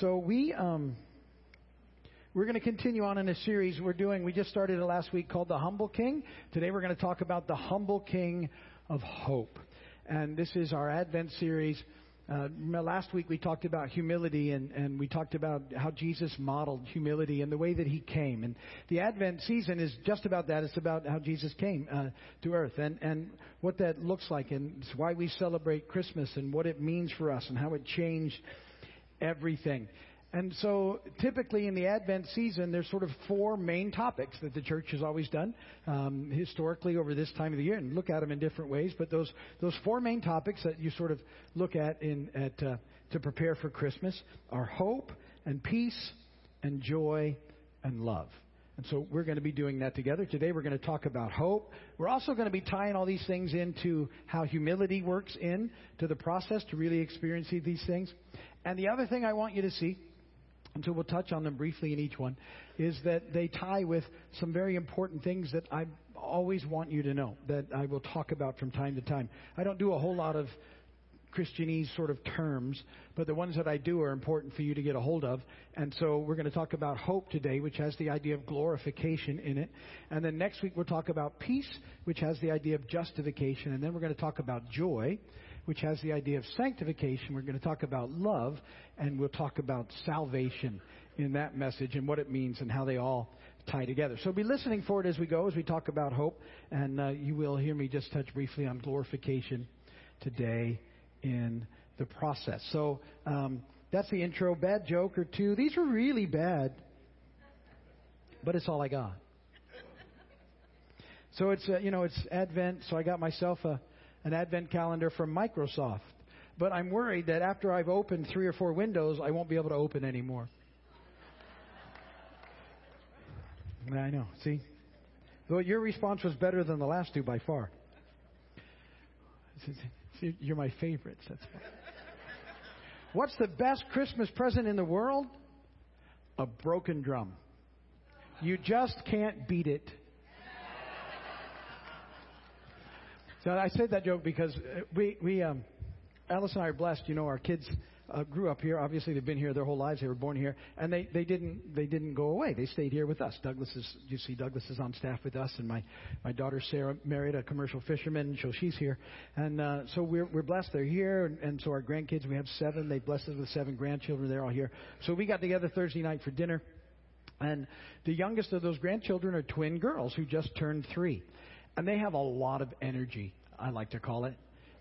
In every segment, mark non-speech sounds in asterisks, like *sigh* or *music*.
So we um, we're going to continue on in a series we're doing. We just started it last week called The Humble King. Today we're going to talk about the Humble King of Hope. And this is our Advent series. Uh, last week we talked about humility and, and we talked about how Jesus modeled humility and the way that he came. And the Advent season is just about that. It's about how Jesus came uh, to earth and, and what that looks like and it's why we celebrate Christmas and what it means for us and how it changed everything. And so typically in the Advent season, there's sort of four main topics that the church has always done um, historically over this time of the year, and look at them in different ways. But those those four main topics that you sort of look at in at uh, to prepare for Christmas are hope and peace and joy and love. And so we're going to be doing that together. Today we're going to talk about hope. We're also going to be tying all these things into how humility works in to the process to really experience these things. And the other thing I want you to see and so we'll touch on them briefly in each one, is that they tie with some very important things that I always want you to know, that I will talk about from time to time. I don't do a whole lot of Christianese sort of terms, but the ones that I do are important for you to get a hold of. And so we're going to talk about hope today, which has the idea of glorification in it. And then next week we'll talk about peace, which has the idea of justification. And then we're going to talk about joy, which has the idea of sanctification. We're going to talk about love, and we'll talk about salvation in that message and what it means and how they all tie together. So be listening for it as we go, as we talk about hope, and uh, you will hear me just touch briefly on glorification today in the process. So um, that's the intro. Bad joke or two. These are really bad, but it's all I got. So it's uh, you know it's Advent, so I got myself a an advent calendar from Microsoft. But I'm worried that after I've opened three or four windows, I won't be able to open anymore. I know. See? Your response was better than the last two by far. *laughs* You're my favorites. That's fine. What's the best Christmas present in the world? A broken drum. You just can't beat it. So I said that joke because uh, we, we um, Alice and I are blessed. You know, our kids uh, grew up here. Obviously, they've been here their whole lives. They were born here, and they, they didn't they didn't go away. They stayed here with us. Douglas is you see Douglas is on staff with us, and my my daughter Sarah married a commercial fisherman, so she's here, and uh, so we're we're blessed. They're here, and, and so our grandkids we have seven. They blessed us with seven grandchildren. They're all here. So we got together Thursday night for dinner, and the youngest of those grandchildren are twin girls who just turned three. And they have a lot of energy, I like to call it.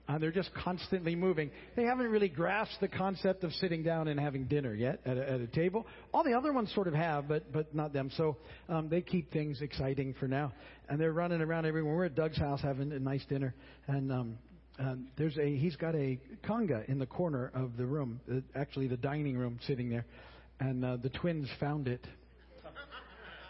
Uh, they're just constantly moving. They haven't really grasped the concept of sitting down and having dinner yet at a, at a table. All the other ones sort of have, but but not them. So um, they keep things exciting for now, and they're running around everywhere. We're at Doug's house having a nice dinner, and um, um, there's a he's got a conga in the corner of the room, uh, actually the dining room, sitting there, and uh, the twins found it,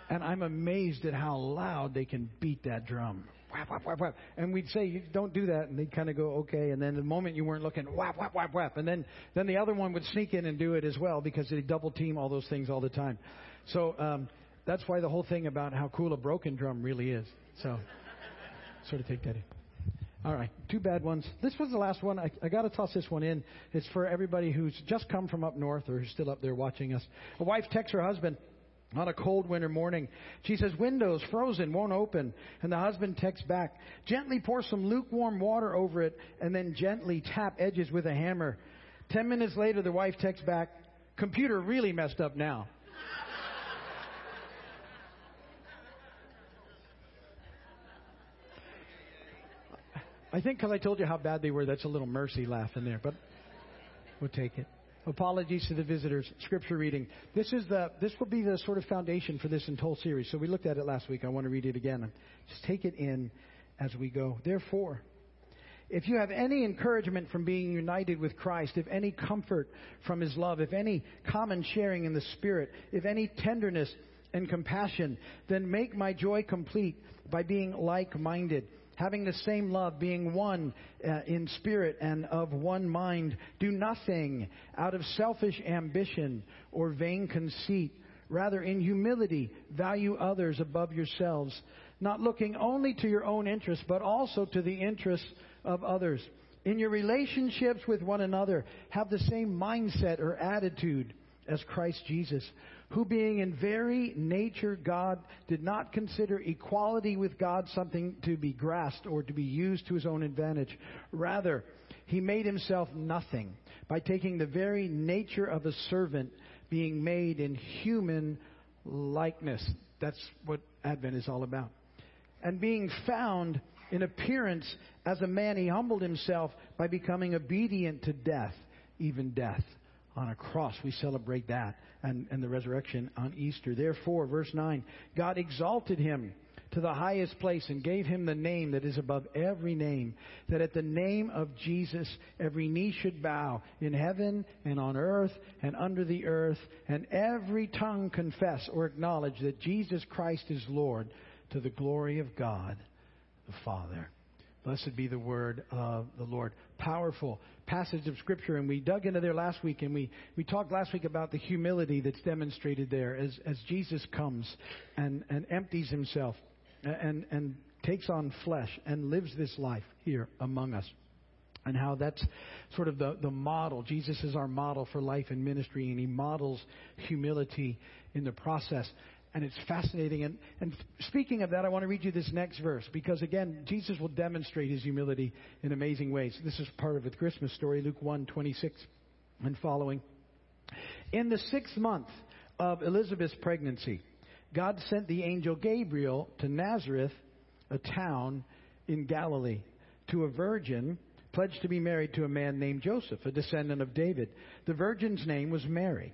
and I'm amazed at how loud they can beat that drum whap, whap, whap, whap. And we'd say, don't do that. And they'd kind of go, okay. And then the moment you weren't looking, whap, whap, whap, whap. And then, then the other one would sneak in and do it as well because they double team all those things all the time. So, um, that's why the whole thing about how cool a broken drum really is. So, *laughs* sort of take that in. All right, two bad ones. This was the last one. I, I got to toss this one in. It's for everybody who's just come from up north or who's still up there watching us. A wife texts her husband, on a cold winter morning. She says, Windows frozen, won't open. And the husband texts back, Gently pour some lukewarm water over it and then gently tap edges with a hammer. Ten minutes later, the wife texts back, Computer really messed up now. I think because I told you how bad they were, that's a little mercy laugh in there, but we'll take it. Apologies to the visitors. Scripture reading. This is the this will be the sort of foundation for this whole series. So we looked at it last week. I want to read it again. Just take it in as we go. Therefore, if you have any encouragement from being united with Christ, if any comfort from His love, if any common sharing in the Spirit, if any tenderness and compassion, then make my joy complete by being like-minded having the same love, being one uh, in spirit and of one mind. Do nothing out of selfish ambition or vain conceit. Rather, in humility, value others above yourselves, not looking only to your own interests, but also to the interests of others. In your relationships with one another, have the same mindset or attitude as Christ Jesus, who being in very nature God did not consider equality with God something to be grasped or to be used to his own advantage. Rather, he made himself nothing by taking the very nature of a servant, being made in human likeness. That's what Advent is all about. And being found in appearance as a man, he humbled himself by becoming obedient to death, even death on a cross. We celebrate that and, and the resurrection on Easter. Therefore, verse 9, God exalted him to the highest place and gave him the name that is above every name, that at the name of Jesus every knee should bow in heaven and on earth and under the earth, and every tongue confess or acknowledge that Jesus Christ is Lord to the glory of God the Father. Blessed be the word of the Lord. Powerful passage of Scripture, and we dug into there last week, and we, we talked last week about the humility that's demonstrated there as, as Jesus comes and, and empties himself and, and takes on flesh and lives this life here among us. And how that's sort of the, the model. Jesus is our model for life and ministry, and he models humility in the process and it's fascinating. And, and speaking of that, I want to read you this next verse because, again, Jesus will demonstrate his humility in amazing ways. This is part of the Christmas story, Luke 1 26 and following. In the sixth month of Elizabeth's pregnancy, God sent the angel Gabriel to Nazareth, a town in Galilee, to a virgin pledged to be married to a man named Joseph, a descendant of David. The virgin's name was Mary.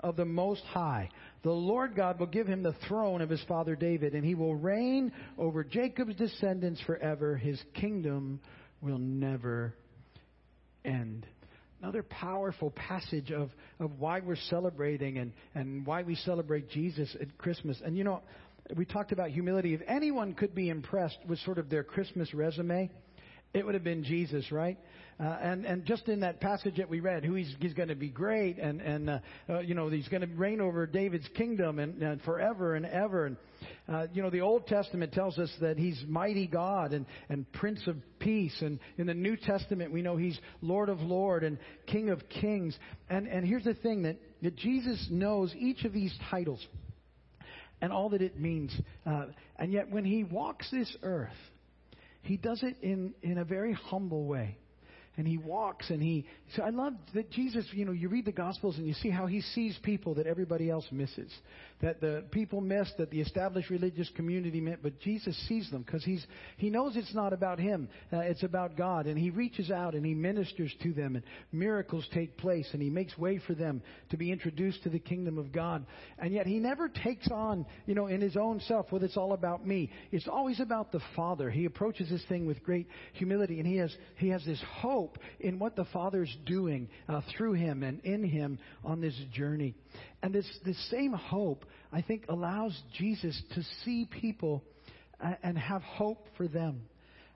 of the Most High. The Lord God will give him the throne of his father David, and he will reign over Jacob's descendants forever. His kingdom will never end. Another powerful passage of, of why we're celebrating and, and why we celebrate Jesus at Christmas. And you know, we talked about humility. If anyone could be impressed with sort of their Christmas resume, it would have been Jesus, right? Uh, and and just in that passage that we read, who he's, he's going to be great, and and uh, uh, you know he's going to reign over David's kingdom and, and forever and ever. And uh, you know the Old Testament tells us that he's mighty God and and Prince of Peace, and in the New Testament we know he's Lord of Lord and King of Kings. And and here's the thing that that Jesus knows each of these titles and all that it means. Uh, and yet when he walks this earth, he does it in in a very humble way and he walks and he so I love that Jesus, you know, you read the gospels and you see how he sees people that everybody else misses. That the people miss, that the established religious community miss, but Jesus sees them because he's he knows it's not about him. Uh, it's about God and he reaches out and he ministers to them and miracles take place and he makes way for them to be introduced to the kingdom of God. And yet he never takes on, you know, in his own self, well, it's all about me. It's always about the Father. He approaches this thing with great humility and he has he has this hope hope in what the Father's doing uh, through him and in him on this journey. And this, this same hope, I think, allows Jesus to see people uh, and have hope for them.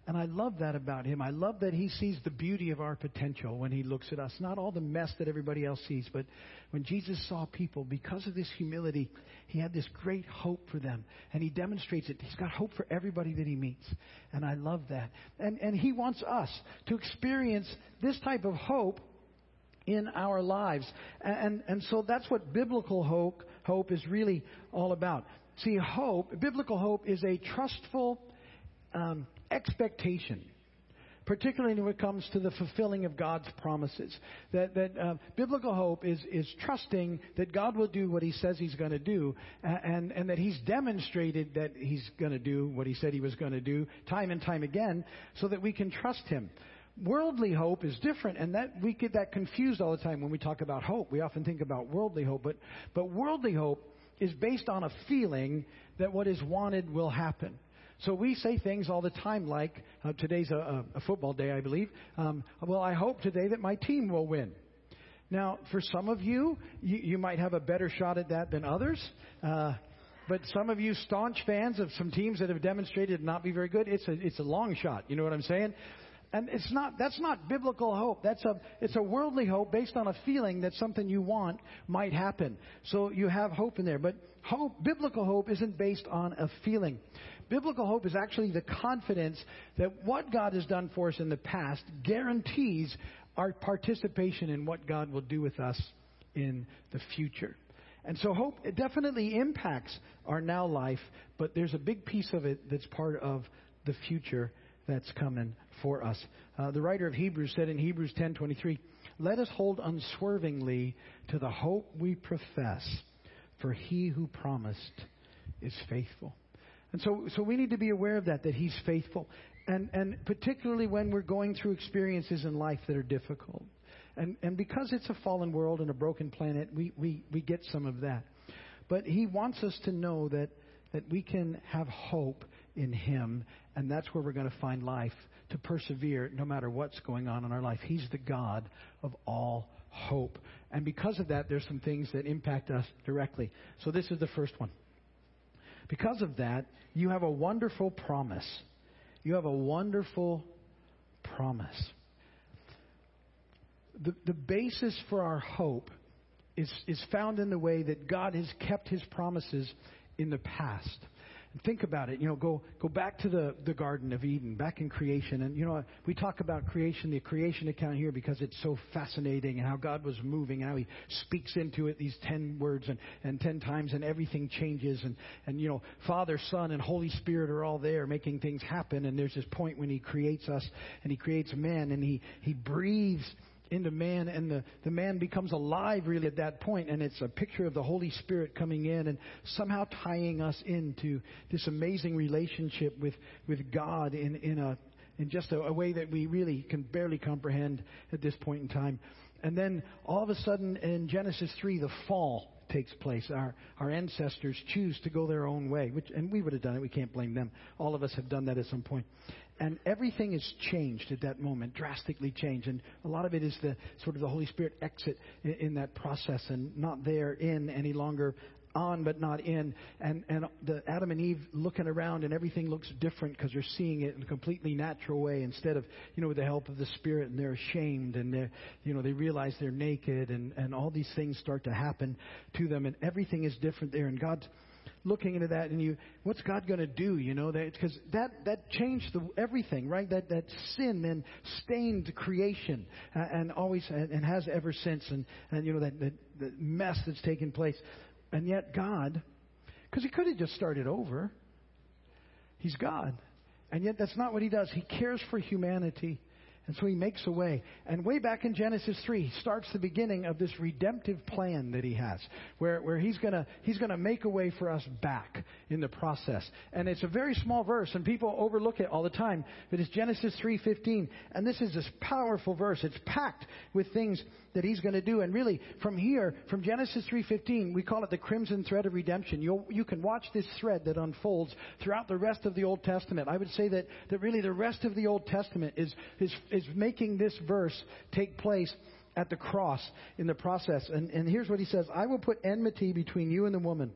And I love that about him. I love that he sees the beauty of our potential when he looks at us. Not all the mess that everybody else sees, but when Jesus saw people, because of this humility, he had this great hope for them. And he demonstrates it. He's got hope for everybody that he meets. And I love that. And, and he wants us to experience this type of hope in our lives. And, and so that's what biblical hope, hope is really all about. See, hope, biblical hope is a trustful, um, expectation, particularly when it comes to the fulfilling of God's promises. That, that uh, biblical hope is, is trusting that God will do what He says He's going to do, and, and that He's demonstrated that He's going to do what He said He was going to do time and time again, so that we can trust Him. Worldly hope is different, and that we get that confused all the time when we talk about hope. We often think about worldly hope, but, but worldly hope is based on a feeling that what is wanted will happen. So we say things all the time like, uh, today's a, a, football day, I believe. Um, well, I hope today that my team will win. Now, for some of you, you, you might have a better shot at that than others. Uh, but some of you staunch fans of some teams that have demonstrated not be very good, it's a, it's a long shot. You know what I'm saying? And it's not, that's not biblical hope. That's a, it's a worldly hope based on a feeling that something you want might happen. So you have hope in there. But hope, biblical hope isn't based on a feeling. Biblical hope is actually the confidence that what God has done for us in the past guarantees our participation in what God will do with us in the future. And so hope it definitely impacts our now life, but there's a big piece of it that's part of the future that's coming for us. Uh, the writer of Hebrews said in Hebrews 10:23, "Let us hold unswervingly to the hope we profess, for he who promised is faithful." And so, so we need to be aware of that, that he's faithful. And, and particularly when we're going through experiences in life that are difficult. And, and because it's a fallen world and a broken planet, we, we, we get some of that. But he wants us to know that, that we can have hope in him, and that's where we're going to find life to persevere no matter what's going on in our life. He's the God of all hope. And because of that, there's some things that impact us directly. So this is the first one. Because of that, you have a wonderful promise. You have a wonderful promise. The, the basis for our hope is, is found in the way that God has kept his promises in the past. And think about it. You know, go go back to the the Garden of Eden, back in creation, and you know we talk about creation, the creation account here because it's so fascinating and how God was moving, and how He speaks into it these ten words and and ten times, and everything changes, and and you know Father, Son, and Holy Spirit are all there making things happen, and there's this point when He creates us and He creates man, and He He breathes into man, and the, the man becomes alive really at that point, and it's a picture of the Holy Spirit coming in and somehow tying us into this amazing relationship with, with God in, in, a, in just a, a way that we really can barely comprehend at this point in time. And then all of a sudden in Genesis 3, the fall takes place. Our, our ancestors choose to go their own way, which, and we would have done it. We can't blame them. All of us have done that at some point. And everything is changed at that moment, drastically changed. And a lot of it is the sort of the Holy Spirit exit in, in that process and not there in any longer on but not in and and the adam and eve looking around and everything looks different because they're seeing it in a completely natural way instead of you know with the help of the spirit and they're ashamed and they're you know they realize they're naked and and all these things start to happen to them and everything is different there and god's looking into that and you, what's God going to do? You know, because that, that changed the, everything, right? That, that sin then stained creation uh, and always, and has ever since. And, and you know, that, that, that mess that's taken place. And yet God, because he could have just started over. He's God. And yet that's not what he does. He cares for humanity. And so he makes a way. And way back in Genesis 3, he starts the beginning of this redemptive plan that he has, where, where he's going to he's gonna make a way for us back in the process. And it's a very small verse, and people overlook it all the time. But it's Genesis 3.15. And this is this powerful verse. It's packed with things that he's going to do. And really, from here, from Genesis 3.15, we call it the crimson thread of redemption. You'll, you can watch this thread that unfolds throughout the rest of the Old Testament. I would say that, that really the rest of the Old Testament is, is, is making this verse take place at the cross in the process. And, and here's what he says I will put enmity between you and the woman,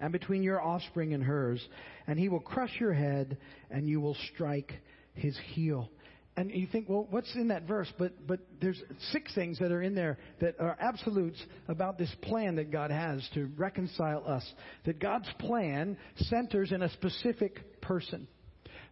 and between your offspring and hers, and he will crush your head, and you will strike his heel and you think, well, what's in that verse? But but there's six things that are in there that are absolutes about this plan that God has to reconcile us. That God's plan centers in a specific person.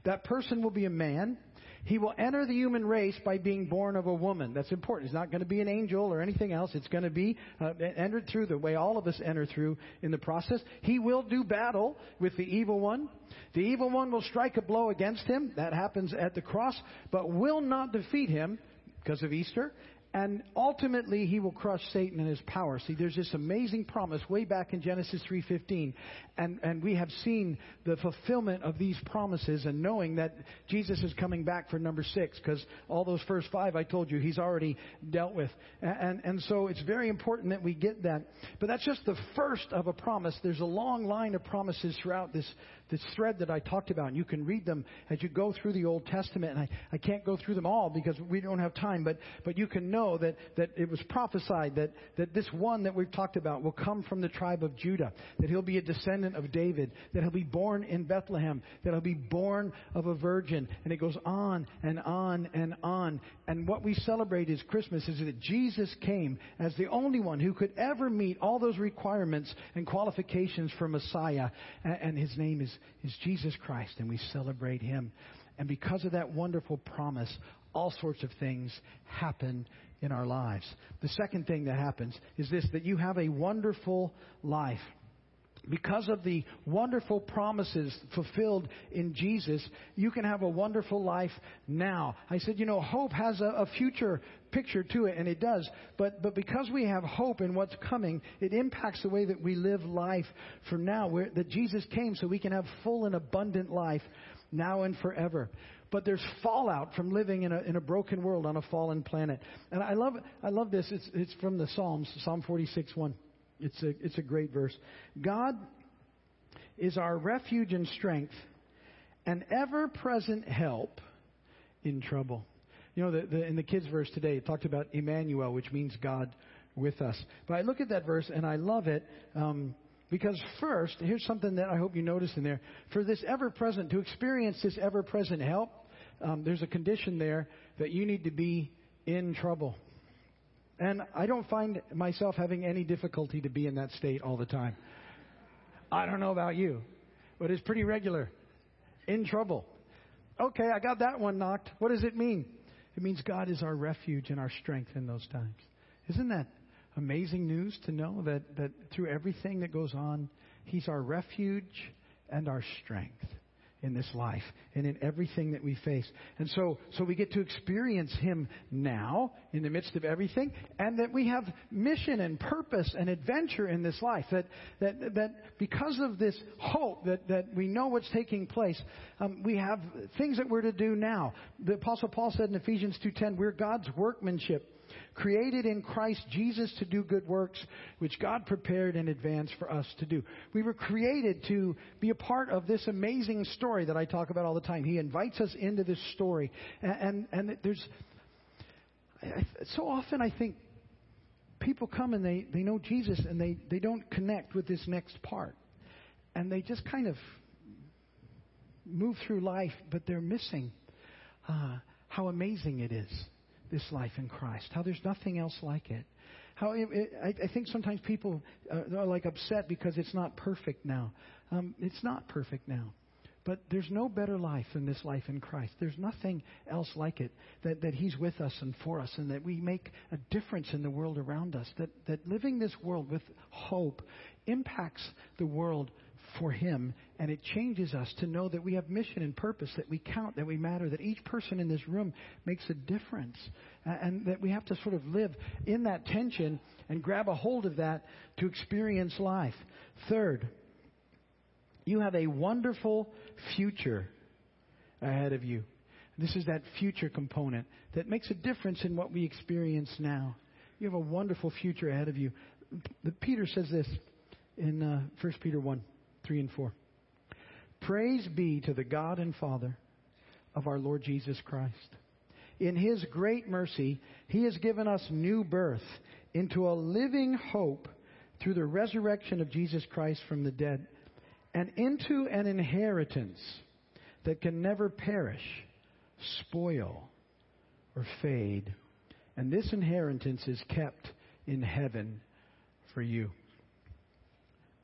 That person will be a man he will enter the human race by being born of a woman. That's important. He's not going to be an angel or anything else. It's going to be uh, entered through the way all of us enter through in the process. He will do battle with the evil one. The evil one will strike a blow against him. That happens at the cross, but will not defeat him because of Easter and ultimately he will crush Satan and his power. See, there's this amazing promise way back in Genesis 3:15, and and we have seen the fulfillment of these promises, and knowing that Jesus is coming back for number six, because all those first five I told you he's already dealt with, and and so it's very important that we get that. But that's just the first of a promise. There's a long line of promises throughout this this thread that I talked about. And you can read them as you go through the Old Testament, and I I can't go through them all because we don't have time, but but you can know that, that it was prophesied that, that this one that we've talked about will come from the tribe of Judah, that he'll be a descendant of David, that he'll be born in Bethlehem, that he'll be born of a virgin. And it goes on and on and on. And what we celebrate is Christmas is that Jesus came as the only one who could ever meet all those requirements and qualifications for Messiah. And his name is, is Jesus Christ, and we celebrate him. And because of that wonderful promise, all sorts of things happen in our lives. The second thing that happens is this that you have a wonderful life. Because of the wonderful promises fulfilled in Jesus, you can have a wonderful life now. I said, you know, hope has a, a future picture to it, and it does. But, but because we have hope in what's coming, it impacts the way that we live life for now, where, that Jesus came so we can have full and abundant life now and forever but there's fallout from living in a, in a broken world on a fallen planet. And I love, I love this. It's, it's from the Psalms, Psalm 46 1. It's a, it's a great verse. God is our refuge and strength, an ever present help in trouble. You know, the, the, in the kids' verse today, it talked about Emmanuel, which means God with us. But I look at that verse and I love it. Um, because first, here's something that I hope you notice in there. For this ever present, to experience this ever present help, um, there's a condition there that you need to be in trouble. And I don't find myself having any difficulty to be in that state all the time. I don't know about you, but it's pretty regular. In trouble. Okay, I got that one knocked. What does it mean? It means God is our refuge and our strength in those times. Isn't that amazing news to know that, that through everything that goes on, He's our refuge and our strength? In this life and in everything that we face. And so, so we get to experience Him now in the midst of everything, and that we have mission and purpose and adventure in this life. That, that, that because of this hope that, that we know what's taking place, um, we have things that we're to do now. The Apostle Paul said in Ephesians 2.10, we're God's workmanship created in Christ Jesus to do good works, which God prepared in advance for us to do. We were created to be a part of this amazing story that I talk about all the time. He invites us into this story. And, and, and there's, so often I think people come and they, they know Jesus and they, they don't connect with this next part. And they just kind of move through life, but they're missing uh, how amazing it is this life in Christ, how there's nothing else like it. How it, it, I, I, think sometimes people uh, are like upset because it's not perfect now. Um, it's not perfect now. But there's no better life than this life in Christ. There's nothing else like it that, that He's with us and for us, and that we make a difference in the world around us. That, that living this world with hope impacts the world for Him, and it changes us to know that we have mission and purpose, that we count, that we matter, that each person in this room makes a difference, and that we have to sort of live in that tension and grab a hold of that to experience life. Third, you have a wonderful future ahead of you. This is that future component that makes a difference in what we experience now. You have a wonderful future ahead of you. Peter says this in uh, 1 Peter 1. 3 and 4. Praise be to the God and Father of our Lord Jesus Christ. In His great mercy, He has given us new birth into a living hope through the resurrection of Jesus Christ from the dead and into an inheritance that can never perish, spoil, or fade. And this inheritance is kept in heaven for you.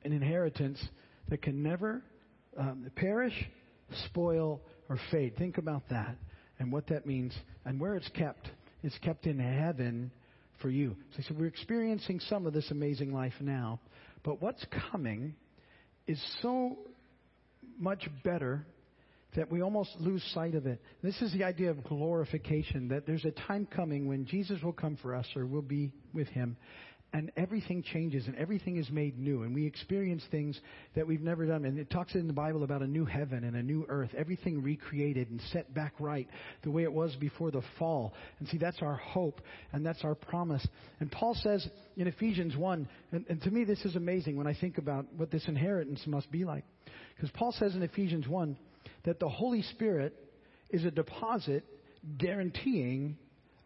An inheritance that can never um, perish, spoil, or fade. Think about that and what that means and where it's kept. It's kept in heaven for you. So, so we're experiencing some of this amazing life now, but what's coming is so much better that we almost lose sight of it. This is the idea of glorification, that there's a time coming when Jesus will come for us or we'll be with him and everything changes and everything is made new and we experience things that we've never done. And it talks in the bible about a new heaven and a new earth everything recreated and set back right the way it was before the fall. And see that's our hope and that's our promise. And paul says in ephesians 1 and, and to me this is amazing when i think about what this inheritance must be like. Because paul says in ephesians 1 that the holy spirit is a deposit guaranteeing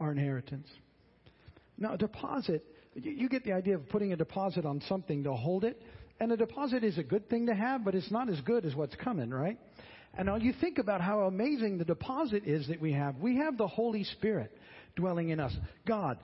our inheritance. Now, a deposit, you, get the idea of putting a deposit on something to hold it. And a deposit is a good thing to have, but it's not as good as what's coming, right? And now you think about how amazing the deposit is that we have. We have the Holy Spirit dwelling in us. God,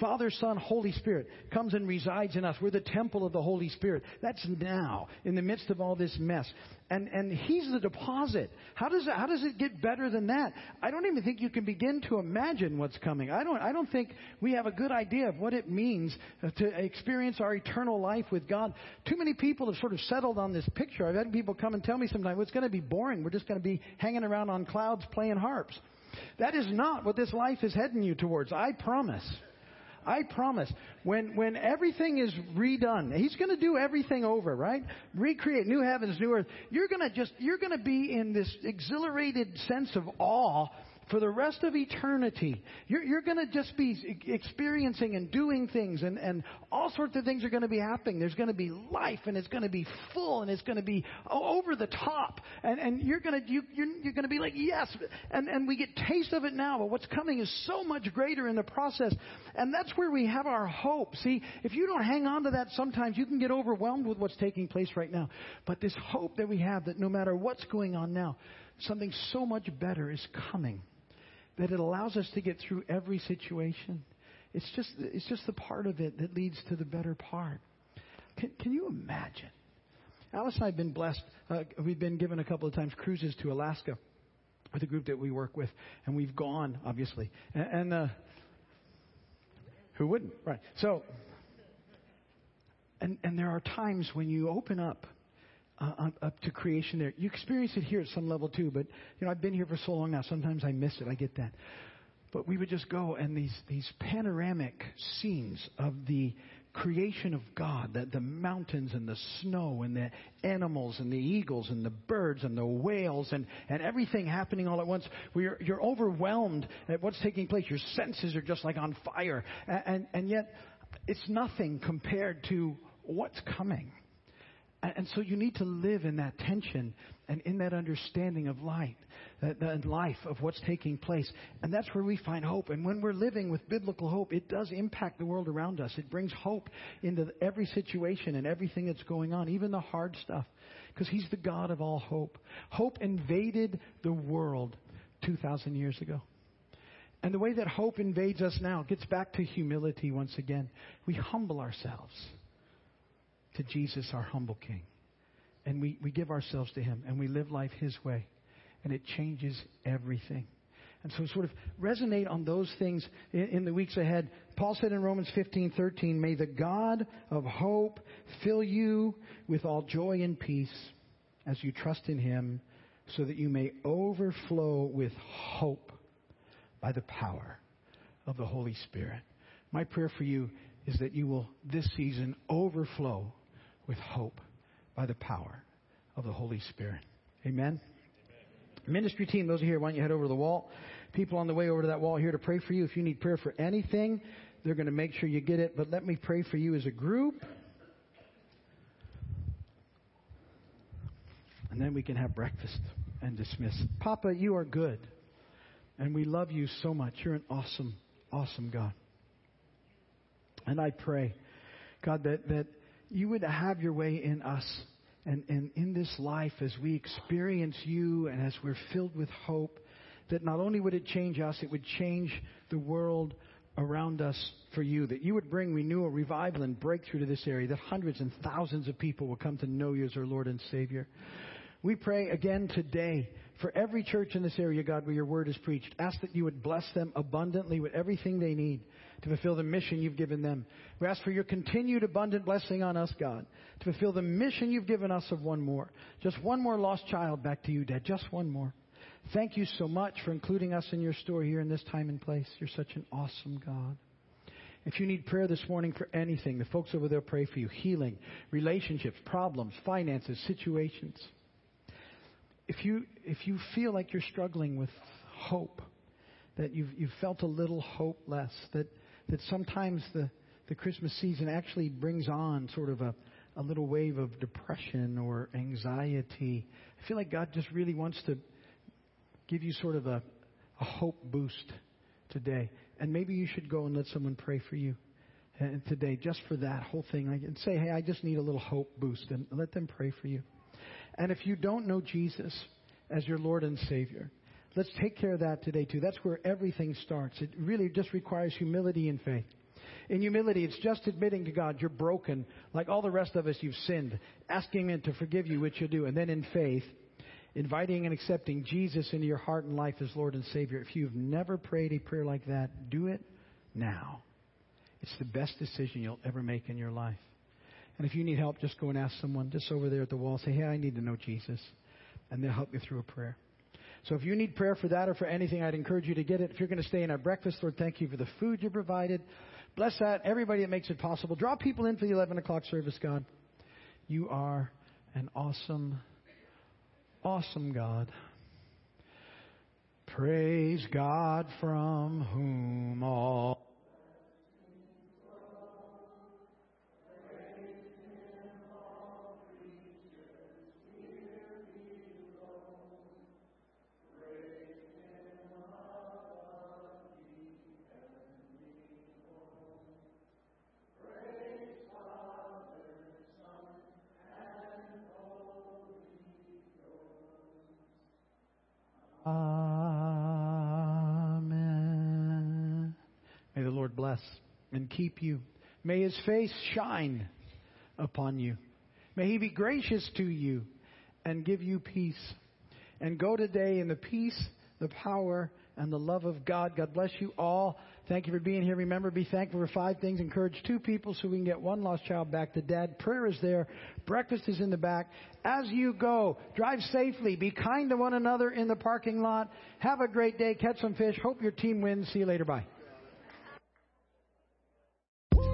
Father, Son, Holy Spirit comes and resides in us. We're the temple of the Holy Spirit. That's now, in the midst of all this mess. And, and He's the deposit. How does, it, how does it get better than that? I don't even think you can begin to imagine what's coming. I don't, I don't think we have a good idea of what it means to experience our eternal life with God. Too many people have sort of settled on this picture. I've had people come and tell me sometimes, well, it's going to be boring. We're just going to be hanging around on clouds playing harps. That is not what this life is heading you towards. I promise. I promise, when, when everything is redone, He's going to do everything over, right? Recreate new heavens, new earth. You're going to just, you're going to be in this exhilarated sense of awe for the rest of eternity. You're, you're going to just be experiencing and doing things, and, and all sorts of things are going to be happening. There's going to be life, and it's going to be full, and it's going to be over the top, and, and you're going to you, you're, you're going to be like yes, and and we get taste of it now, but what's coming is so much greater in the process, and that's where we have our hope. See, if you don't hang on to that, sometimes you can get overwhelmed with what's taking place right now. But this hope that we have that no matter what's going on now, something so much better is coming that it allows us to get through every situation. It's just, it's just the part of it that leads to the better part. Can, can you imagine? Alice and I have been blessed. Uh, we've been given a couple of times cruises to Alaska with a group that we work with, and we've gone, obviously. And, and uh, who wouldn't? Right. So, and, and there are times when you open up uh, up to creation there. You experience it here at some level too, but you know I've been here for so long now. Sometimes I miss it. I get that. But we would just go and these these panoramic scenes of the creation of God, the, the mountains and the snow and the animals and the eagles and the birds and the whales and, and everything happening all at once. We're, you're overwhelmed at what's taking place. Your senses are just like on fire. And, and, and yet, it's nothing compared to what's coming. And so you need to live in that tension and in that understanding of light, uh, and life of what's taking place. And that's where we find hope. And when we're living with biblical hope, it does impact the world around us. It brings hope into every situation and everything that's going on, even the hard stuff, because He's the God of all hope. Hope invaded the world 2,000 years ago. And the way that hope invades us now gets back to humility once again. We humble ourselves to Jesus, our humble King. And we, we give ourselves to Him and we live life His way. And it changes everything. And so sort of resonate on those things in, in, the weeks ahead. Paul said in Romans 15, 13, May the God of hope fill you with all joy and peace as you trust in Him so that you may overflow with hope by the power of the Holy Spirit. My prayer for you is that you will this season overflow with hope by the power of the Holy Spirit. Amen. Ministry team, those are here, why don't you head over to the wall? People on the way over to that wall here to pray for you. If you need prayer for anything, they're going to make sure you get it. But let me pray for you as a group. And then we can have breakfast and dismiss. Papa, you are good. And we love you so much. You're an awesome, awesome God. And I pray, God, that, that you would have your way in us and, and in this life as we experience you and as we're filled with hope, that not only would it change us, it would change the world around us for you, that you would bring renewal, revival, and breakthrough to this area, that hundreds and thousands of people will come to know you as our Lord and Savior. We pray again today for every church in this area, God, where your word is preached. Ask that you would bless them abundantly with everything they need to fulfill the mission you've given them. We ask for your continued abundant blessing on us, God, to fulfill the mission you've given us of one more. Just one more lost child back to you, Dad. Just one more. Thank you so much for including us in your story here in this time and place. You're such an awesome God. If you need prayer this morning for anything, the folks over there pray for you. Healing, relationships, problems, finances, situations. If you, if you feel like you're struggling with hope, that you've, you've felt a little hope less, that that sometimes the, the Christmas season actually brings on sort of a, a little wave of depression or anxiety. I feel like God just really wants to give you sort of a, a hope boost today. And maybe you should go and let someone pray for you and uh, today, just for that whole thing. And say, hey, I just need a little hope boost, and let them pray for you. And if you don't know Jesus as your Lord and Savior, let's take care of that today, too. That's where everything starts. It really just requires humility and faith. In humility, it's just admitting to God you're broken. Like all the rest of us, you've sinned. Asking Him to forgive you, which you do. And then in faith, inviting and accepting Jesus into your heart and life as Lord and Savior. If you've never prayed a prayer like that, do it now. It's the best decision you'll ever make in your life. And if you need help, just go and ask someone just over there at the wall. Say, hey, I need to know Jesus. And they'll help you through a prayer. So if you need prayer for that or for anything, I'd encourage you to get it. If you're going to stay in our breakfast, Lord, thank you for the food you provided. Bless that. Everybody that makes it possible. Draw people in for the 11 o'clock service, God. You are an awesome, awesome God. Praise God from whom all bless and keep you. May his face shine upon you. May he be gracious to you and give you peace. And go today in the peace, the power, and the love of God. God bless you all. Thank you for being here. Remember, be thankful for five things. Encourage two people so we can get one lost child back to dad. Prayer is there. Breakfast is in the back. As you go, drive safely. Be kind to one another in the parking lot. Have a great day. Catch some fish. Hope your team wins. See you later. Bye.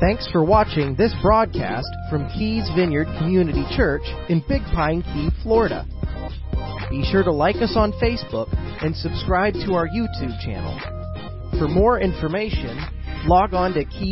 Thanks for watching this broadcast from Keys Vineyard Community Church in Big Pine Key, Florida. Be sure to like us on Facebook and subscribe to our YouTube channel. For more information, log on to Keys